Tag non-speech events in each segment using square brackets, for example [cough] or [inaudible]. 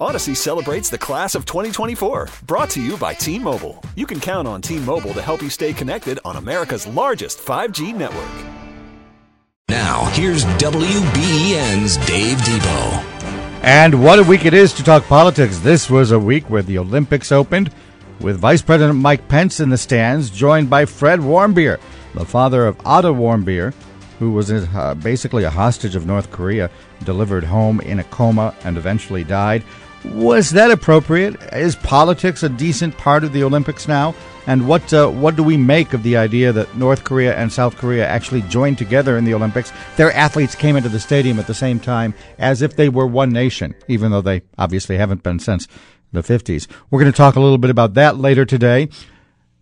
Odyssey celebrates the class of 2024, brought to you by T Mobile. You can count on T Mobile to help you stay connected on America's largest 5G network. Now, here's WBEN's Dave Debo. And what a week it is to talk politics. This was a week where the Olympics opened with Vice President Mike Pence in the stands, joined by Fred Warmbier, the father of Otto Warmbier, who was uh, basically a hostage of North Korea, delivered home in a coma and eventually died. Was that appropriate? Is politics a decent part of the Olympics now? And what uh, what do we make of the idea that North Korea and South Korea actually joined together in the Olympics? Their athletes came into the stadium at the same time as if they were one nation, even though they obviously haven't been since the 50s. We're going to talk a little bit about that later today.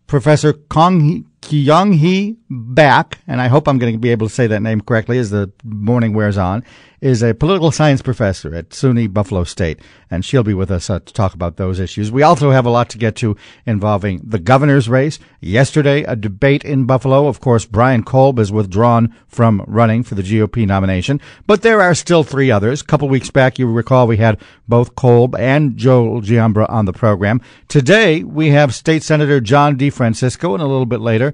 Professor Kong Kyung Hee Baek, and I hope I'm going to be able to say that name correctly as the morning wears on, is a political science professor at SUNY Buffalo State, and she'll be with us uh, to talk about those issues. We also have a lot to get to involving the governor's race. Yesterday, a debate in Buffalo. Of course, Brian Kolb is withdrawn from running for the GOP nomination, but there are still three others. A couple weeks back, you recall we had both Kolb and Joel Giambra on the program. Today, we have State Senator John DeFrancisco, and a little bit later,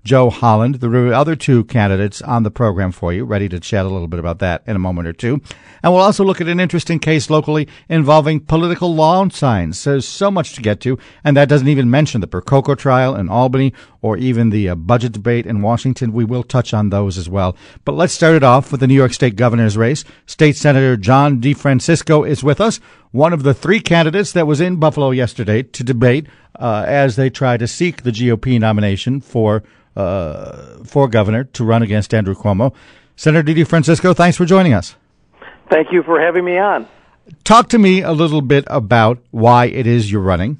Joe Holland, the other two candidates on the program for you, ready to chat a little bit about that in a moment or two. And we'll also look at an interesting case locally involving political lawn signs. There's so much to get to, and that doesn't even mention the Percoco trial in Albany or even the uh, budget debate in Washington. We will touch on those as well. But let's start it off with the New York State governor's race. State Senator John DeFrancisco is with us, one of the three candidates that was in Buffalo yesterday to debate uh, as they try to seek the GOP nomination for uh, for governor to run against Andrew Cuomo. Senator DeFrancisco, thanks for joining us. Thank you for having me on. Talk to me a little bit about why it is you're running.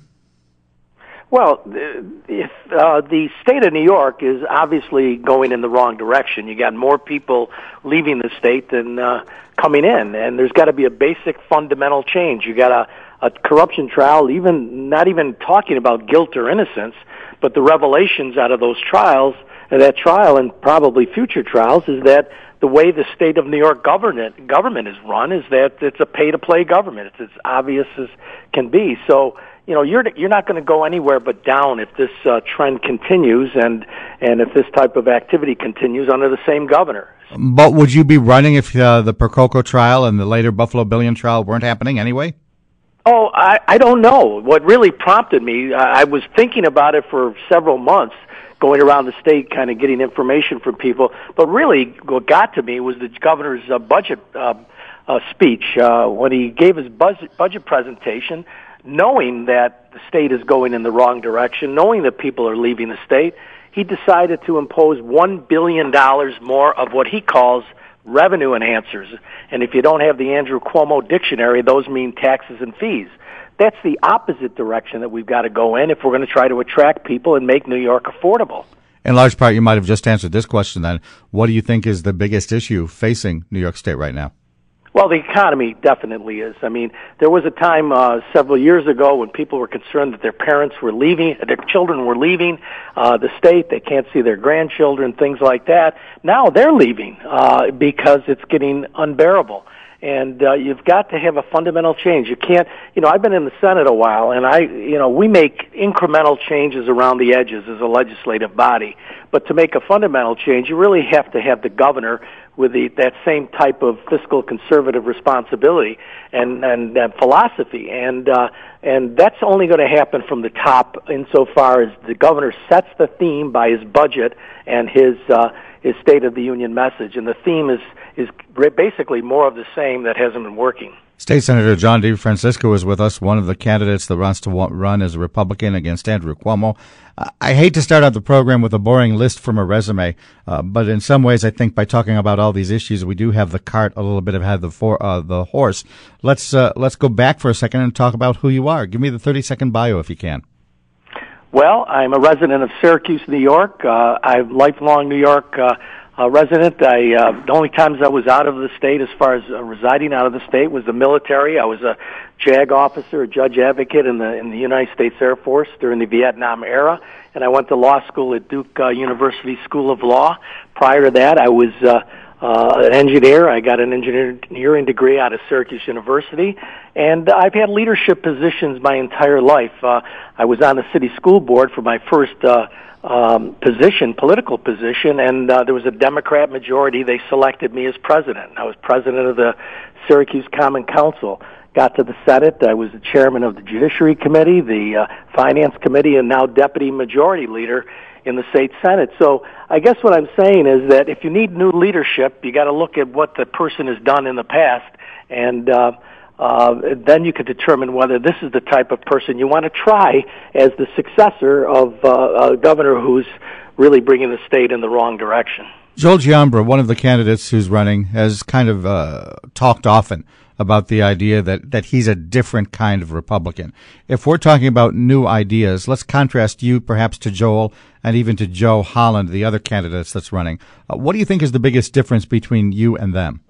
Well, if uh, the state of New York is obviously going in the wrong direction, you got more people leaving the state than uh, coming in, and there's got to be a basic fundamental change. You got a, a corruption trial, even not even talking about guilt or innocence, but the revelations out of those trials, that trial, and probably future trials, is that the way the state of New York government government is run is that it's a pay to play government. It's as obvious as can be. So you know you're you're not going to go anywhere but down if this uh, trend continues and and if this type of activity continues under the same governor. But would you be running if uh, the Percoco trial and the later Buffalo Billion trial weren't happening anyway? Oh, I, I don't know. What really prompted me, I was thinking about it for several months, going around the state, kind of getting information from people. But really, what got to me was the governor's uh, budget uh, uh, speech uh, when he gave his budget, budget presentation, knowing that the state is going in the wrong direction, knowing that people are leaving the state. He decided to impose one billion dollars more of what he calls revenue enhancers. And if you don't have the Andrew Cuomo dictionary, those mean taxes and fees. That's the opposite direction that we've got to go in if we're going to try to attract people and make New York affordable. In large part, you might have just answered this question then. What do you think is the biggest issue facing New York State right now? Well, the economy definitely is. I mean, there was a time uh, several years ago when people were concerned that their parents were leaving, their children were leaving uh, the state. They can't see their grandchildren, things like that. Now they're leaving uh, because it's getting unbearable and uh, you've got to have a fundamental change. You can't, you know, I've been in the Senate a while, and I, you know, we make incremental changes around the edges as a legislative body, but to make a fundamental change, you really have to have the governor with the, that same type of fiscal conservative responsibility and and, and philosophy, and uh, and that's only going to happen from the top, insofar as the governor sets the theme by his budget and his uh, his State of the Union message, and the theme is is basically more of the same that hasn't been working. State Senator John DeFrancisco is with us, one of the candidates that wants to run as a Republican against Andrew Cuomo. I hate to start out the program with a boring list from a resume, uh, but in some ways, I think by talking about all these issues, we do have the cart a little bit ahead of the, for, uh, the horse. Let's uh, let's go back for a second and talk about who you are. Give me the thirty second bio if you can. Well, I'm a resident of Syracuse, New York. Uh, I'm lifelong New York uh, resident. I uh, the only times I was out of the state, as far as uh, residing out of the state, was the military. I was a JAG officer, a judge advocate in the in the United States Air Force during the Vietnam era, and I went to law school at Duke uh, University School of Law. Prior to that, I was uh, uh, an engineer. I got an engineering degree out of Syracuse University, and I've had leadership positions my entire life. Uh, I was on the city school board for my first uh, um, position, political position, and uh, there was a Democrat majority. They selected me as president. I was president of the Syracuse Common Council. Got to the Senate. I was the chairman of the Judiciary Committee, the uh, Finance Committee, and now deputy majority leader in the state senate. So I guess what I'm saying is that if you need new leadership, you got to look at what the person has done in the past, and uh, uh, then you can determine whether this is the type of person you want to try as the successor of uh, a governor who's really bringing the state in the wrong direction. Joel Giambra, one of the candidates who's running, has kind of uh, talked often about the idea that, that he's a different kind of Republican. If we're talking about new ideas, let's contrast you perhaps to Joel and even to Joe Holland, the other candidates that's running. Uh, what do you think is the biggest difference between you and them?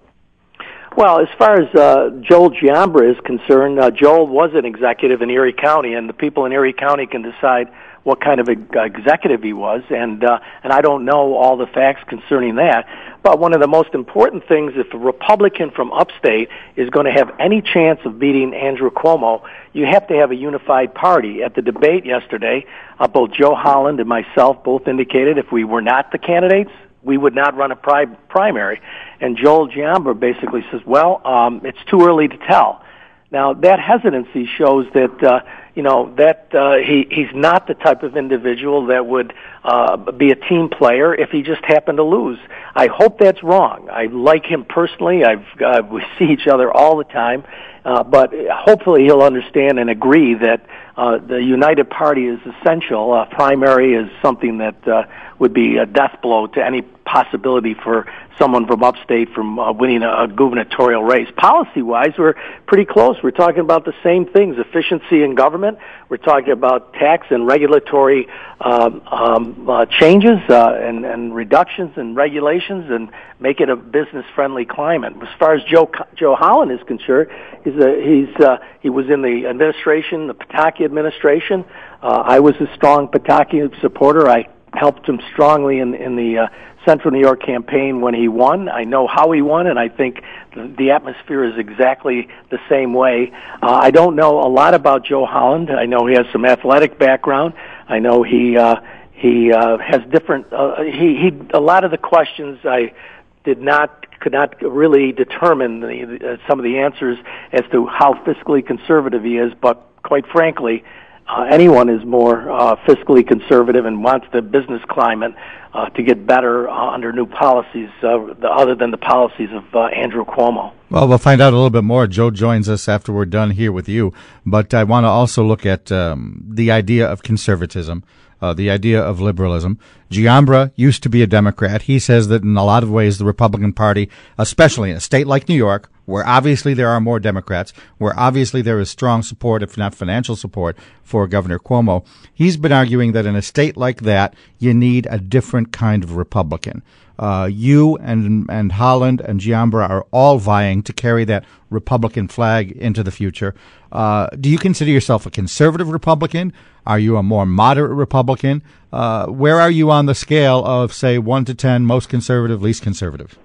Well, as far as uh, Joel Giambra is concerned, uh, Joel was an executive in Erie County, and the people in Erie County can decide what kind of a, uh, executive he was, and uh, and I don't know all the facts concerning that. But one of the most important things, if a Republican from upstate is going to have any chance of beating Andrew Cuomo, you have to have a unified party. At the debate yesterday, uh, both Joe Holland and myself both indicated if we were not the candidates, we would not run a pri- primary. And Joel Giambra basically says, well, um, it's too early to tell. Now that hesitancy shows that uh, you know that uh, he he's not the type of individual that would uh, be a team player if he just happened to lose. I hope that's wrong. I like him personally. I've uh, we see each other all the time, uh, but hopefully he'll understand and agree that uh, the united party is essential. Uh, primary is something that uh, would be a death blow to any possibility for someone from upstate from uh, winning a, a gubernatorial race. Policy wise, we're pretty close. We're talking about the same things: efficiency in government. We're talking about tax and regulatory um, um, uh, changes uh, and, and reductions in regulations, and make it a business-friendly climate. As far as Joe Joe Holland is concerned, he's a, he's uh, he was in the administration, the Pataki administration. Uh, I was a strong Pataki supporter. I helped him strongly in in the uh, Central New York campaign when he won. I know how he won, and I think the atmosphere is exactly the same way. Uh, I don't know a lot about Joe Holland. I know he has some athletic background. I know he uh, he uh, has different. Uh, he he. A lot of the questions I did not could not really determine the, uh, some of the answers as to how fiscally conservative he is, but quite frankly, uh, anyone is more uh, fiscally conservative and wants the business climate uh, to get better uh, under new policies uh, the, other than the policies of uh, Andrew Cuomo. Well, we'll find out a little bit more. Joe joins us after we're done here with you, but I want to also look at um, the idea of conservatism the idea of liberalism. Giambra used to be a Democrat. He says that in a lot of ways, the Republican Party, especially in a state like New York, where obviously there are more Democrats, where obviously there is strong support, if not financial support, for Governor Cuomo, he's been arguing that in a state like that, you need a different kind of Republican. Uh, you and and Holland and Giambra are all vying to carry that Republican flag into the future. Uh, do you consider yourself a conservative Republican? Are you a more moderate Republican? Uh, where are you on the scale of, say, one to ten, most conservative, least conservative?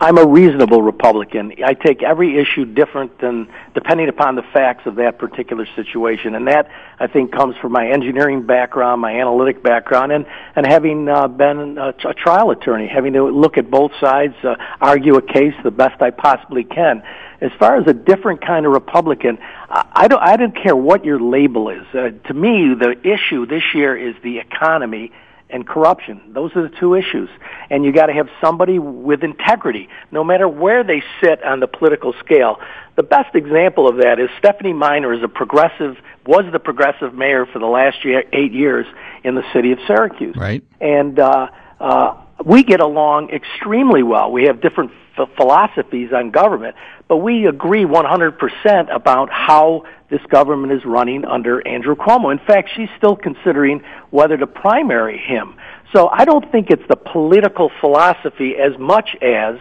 I'm a reasonable Republican. I take every issue different than depending upon the facts of that particular situation, and that I think comes from my engineering background, my analytic background, and and having uh, been a, a trial attorney, having to look at both sides, uh, argue a case the best I possibly can. As far as a different kind of Republican, I, don't I don't care what your label is. Uh, to me, the issue this year is the economy and corruption. Those are the two issues. And you got to have somebody with integrity, no matter where they sit on the political scale. The best example of that is Stephanie Miner is a progressive, was the progressive mayor for the last year, eight years in the city of Syracuse. Right. And, uh, uh, we get along extremely well. We have different philosophies on government, but we agree 100% about how this government is running under Andrew Cuomo. In fact, she's still considering whether to primary him. So I don't think it's the political philosophy as much as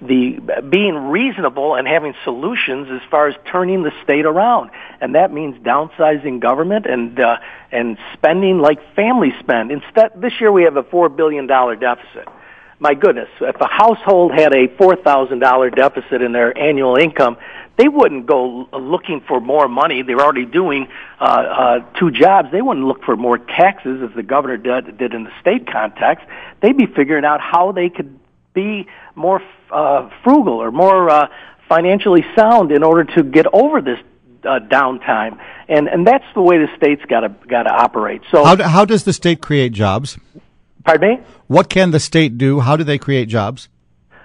the being reasonable and having solutions as far as turning the state around, and that means downsizing government and uh, and spending like family spend. Instead, this year we have a four billion dollar deficit. my goodness, if a household had a $4,000 deficit in their annual income, they wouldn't go looking for more money. They're already doing uh, uh, two jobs. They wouldn't look for more taxes as the governor did, did in the state context. They'd be figuring out how they could be more uh, frugal or more uh, financially sound in order to get over this uh, downtime, and and that's the way the state's got to got to operate. So how, do, how does the state create jobs? Pardon me. What can the state do? How do they create jobs?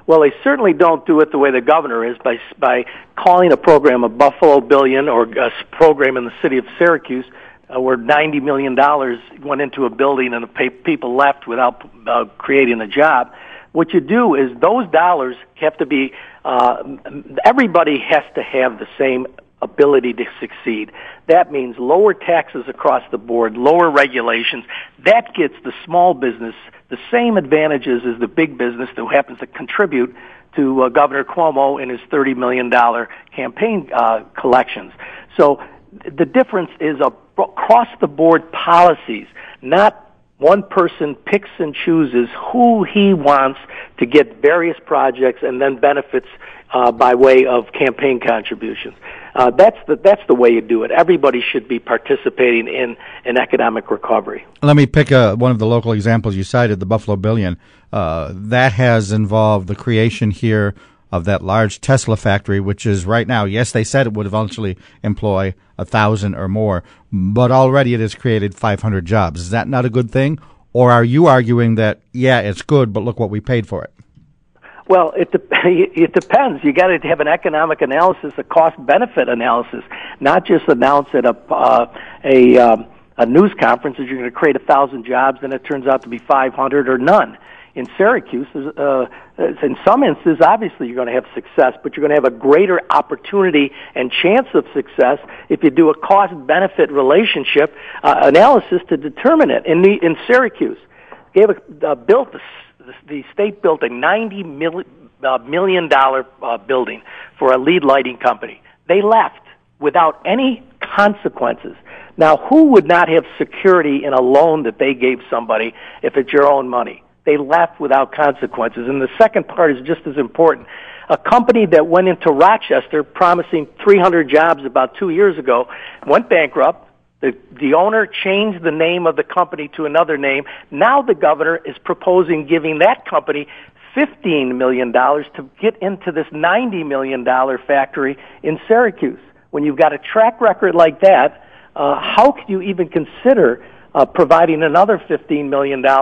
Well, they certainly don't do it the way the governor is by by calling a program a Buffalo Billion or a program in the city of Syracuse uh, where ninety million dollars went into a building and the people left without uh, creating a job. What you do is those dollars have to be. Uh, everybody has to have the same ability to succeed. That means lower taxes across the board, lower regulations. That gets the small business the same advantages as the big business who happens to contribute to uh, Governor Cuomo in his $30 million campaign uh, collections. So the difference is across the board policies, not one person picks and chooses who he wants to get various projects and then benefits uh, by way of campaign contributions. Uh, that's the that's the way you do it. Everybody should be participating in an economic recovery. Let me pick a, one of the local examples you cited, the Buffalo Billion. Uh, that has involved the creation here of that large Tesla factory, which is right now. Yes, they said it would eventually employ a thousand or more, but already it has created 500 jobs. Is that not a good thing? Or are you arguing that yeah, it's good, but look what we paid for it? Well, it de- [laughs] it depends. You got to have an economic analysis, a cost benefit analysis, not just announce at a uh, a um, a news conference that you're going to create a thousand jobs, and it turns out to be 500 or none. In Syracuse, uh, in some instances, obviously you're going to have success, but you're going to have a greater opportunity and chance of success if you do a cost-benefit relationship uh, analysis to determine it. In the in Syracuse, gave a, uh, built a the, state built a ninety million, uh, million dollar uh, building for a lead lighting company. They left without any consequences. Now, who would not have security in a loan that they gave somebody if it's your own money? They left without consequences. And the second part is just as important. A company that went into Rochester promising 300 jobs about two years ago went bankrupt the, the owner changed the name of the company to another name. Now the governor is proposing giving that company $15 million to get into this $90 million factory in Syracuse. When you've got a track record like that, uh, how could you even consider uh, providing another $15 million uh,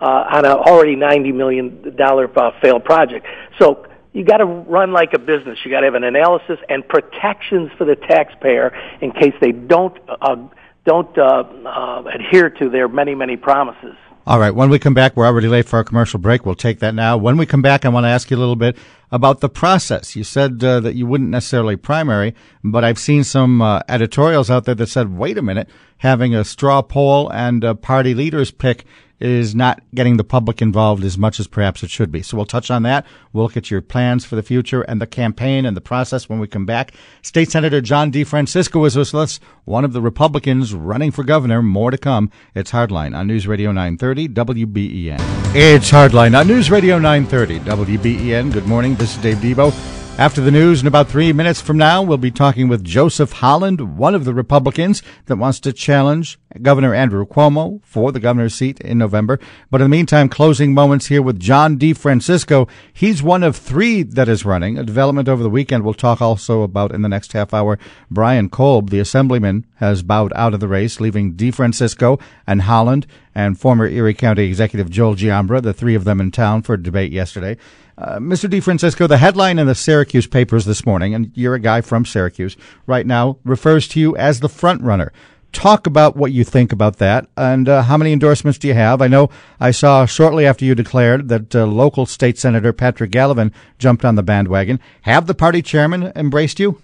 on an already $90 million uh, failed project? So you got to run like a business. You got to have an analysis and protections for the taxpayer in case they don't uh, don't uh, uh, adhere to their many, many promises. All right. When we come back, we're already late for our commercial break. We'll take that now. When we come back, I want to ask you a little bit about the process. You said uh, that you wouldn't necessarily primary, but I've seen some uh, editorials out there that said, wait a minute, having a straw poll and party leaders pick is not getting the public involved as much as perhaps it should be. So we'll touch on that. We'll look at your plans for the future and the campaign and the process when we come back. State Senator John DeFrancisco is with us, one of the Republicans running for governor. More to come. It's Hardline on News Radio 930 WBEN. It's Hardline on News Radio 930 WBEN. Good morning. This is Dave Debo. After the news, in about three minutes from now, we'll be talking with Joseph Holland, one of the Republicans that wants to challenge Governor Andrew Cuomo for the governor's seat in November. But in the meantime, closing moments here with John DeFrancisco. He's one of three that is running. A development over the weekend we'll talk also about in the next half hour. Brian Kolb, the assemblyman, has bowed out of the race, leaving DeFrancisco and Holland and former Erie County Executive Joel Giambra, the three of them in town for a debate yesterday. Uh, Mr. DeFrancisco, the headline in the Syracuse papers this morning, and you're a guy from Syracuse right now, refers to you as the front runner. Talk about what you think about that, and uh, how many endorsements do you have? I know I saw shortly after you declared that uh, local state senator Patrick Gallivan jumped on the bandwagon. Have the party chairman embraced you?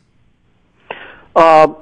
Uh,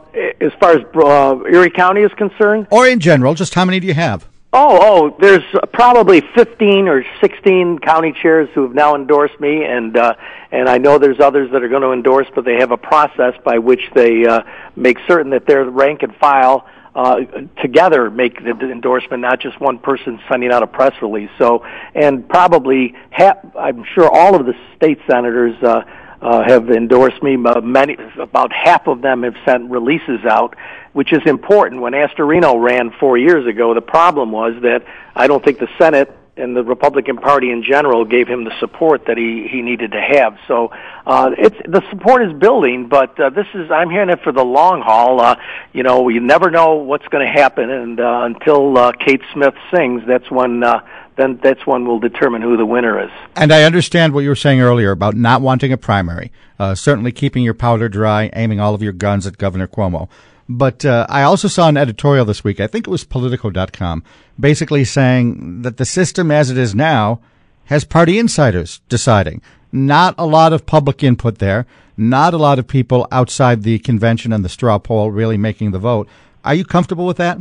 as far as uh, Erie County is concerned, or in general, just how many do you have? Oh, oh, there's probably 15 or 16 county chairs who have now endorsed me, and uh, and I know there's others that are going to endorse, but they have a process by which they uh, make certain that their rank and file uh, together make the endorsement, not just one person sending out a press release. So, and probably, ha- I'm sure all of the state senators uh, uh, have endorsed me. Uh, many, about half of them have sent releases out, which is important. When Astorino ran four years ago, the problem was that I don't think the Senate and the Republican Party in general gave him the support that he he needed to have. So uh, it's the support is building, but uh, this is I'm hearing it for the long haul. Uh, you know, you never know what's going to happen, and uh, until uh, Kate Smith sings, that's when. Uh, then that's when we'll determine who the winner is. And I understand what you were saying earlier about not wanting a primary. Uh, certainly keeping your powder dry, aiming all of your guns at Governor Cuomo. But uh, I also saw an editorial this week, I think it was Politico.com, basically saying that the system as it is now has party insiders deciding. Not a lot of public input there, not a lot of people outside the convention and the straw poll really making the vote. Are you comfortable with that?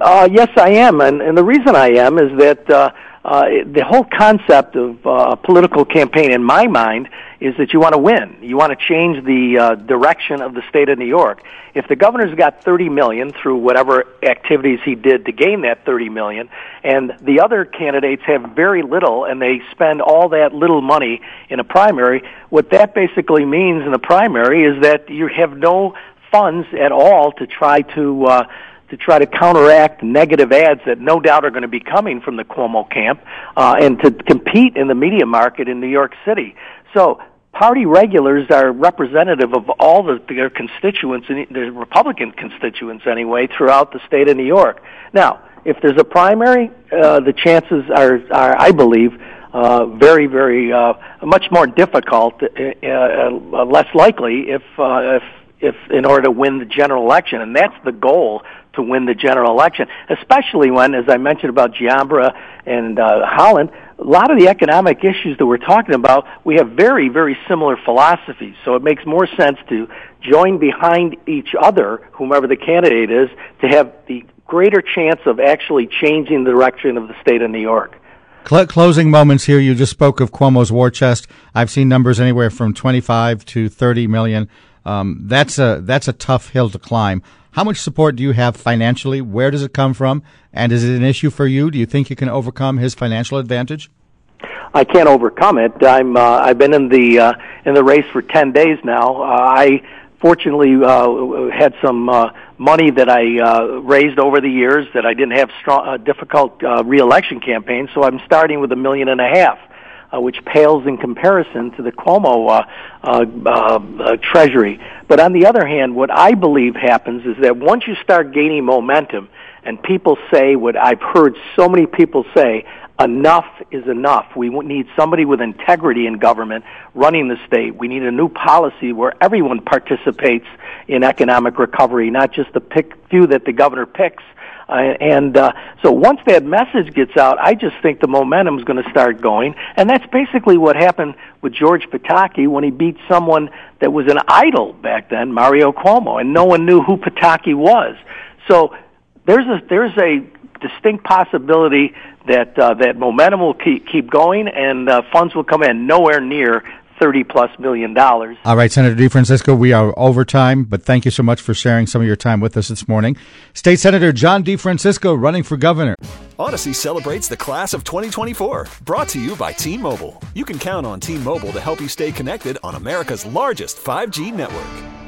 Uh, yes, I am, and, and the reason I am is that uh, uh, the whole concept of uh, political campaign, in my mind, is that you want to win. You want to change the uh, direction of the state of New York. If the governor's got 30 million through whatever activities he did to gain that 30 million, and the other candidates have very little, and they spend all that little money in a primary, what that basically means in the primary is that you have no funds at all to try to uh, to try to counteract negative ads that no doubt are going to be coming from the Cuomo camp, uh, and to compete in the media market in New York City. So party regulars are representative of all the, their constituents, the Republican constituents anyway, throughout the state of New York. Now, if there's a primary, uh, the chances are, are I believe, uh, very, very uh, much more difficult, uh, uh, less likely if uh, if if in order to win the general election, and that's the goal to win the general election, especially when, as I mentioned about Giambra and uh, Holland, a lot of the economic issues that we're talking about, we have very, very similar philosophies. So it makes more sense to join behind each other, whomever the candidate is, to have the greater chance of actually changing the direction of the state of New York. Closing moments here. You just spoke of Cuomo's war chest. I've seen numbers anywhere from 25 to 30 million. Um, that's a that's a tough hill to climb. How much support do you have financially? Where does it come from? And is it an issue for you? Do you think you can overcome his financial advantage? I can't overcome it. I'm uh, I've been in the uh, in the race for ten days now. Uh, I fortunately uh, had some uh, money that I uh, raised over the years that I didn't have strong, uh, difficult uh, reelection campaigns. So I'm starting with a million and a half uh, which pales in comparison to the Cuomo uh, uh, uh, uh, Treasury. But on the other hand, what I believe happens is that once you start gaining momentum, and people say what I've heard so many people say, enough is enough. We need somebody with integrity in government running the state. We need a new policy where everyone participates in economic recovery, not just the pick, few that the governor picks uh, and uh, so once that message gets out, I just think the momentum is going to start going. And that's basically what happened with George Pataki when he beat someone that was an idol back then, Mario Cuomo, and no one knew who Pataki was. So there's a there's a distinct possibility that uh, that momentum will keep keep going and uh, funds will come in nowhere near 30 plus million dollars. All right, Senator DeFrancisco, we are over time, but thank you so much for sharing some of your time with us this morning. State Senator John DeFrancisco running for governor. Odyssey celebrates the class of 2024, brought to you by T Mobile. You can count on T Mobile to help you stay connected on America's largest 5G network.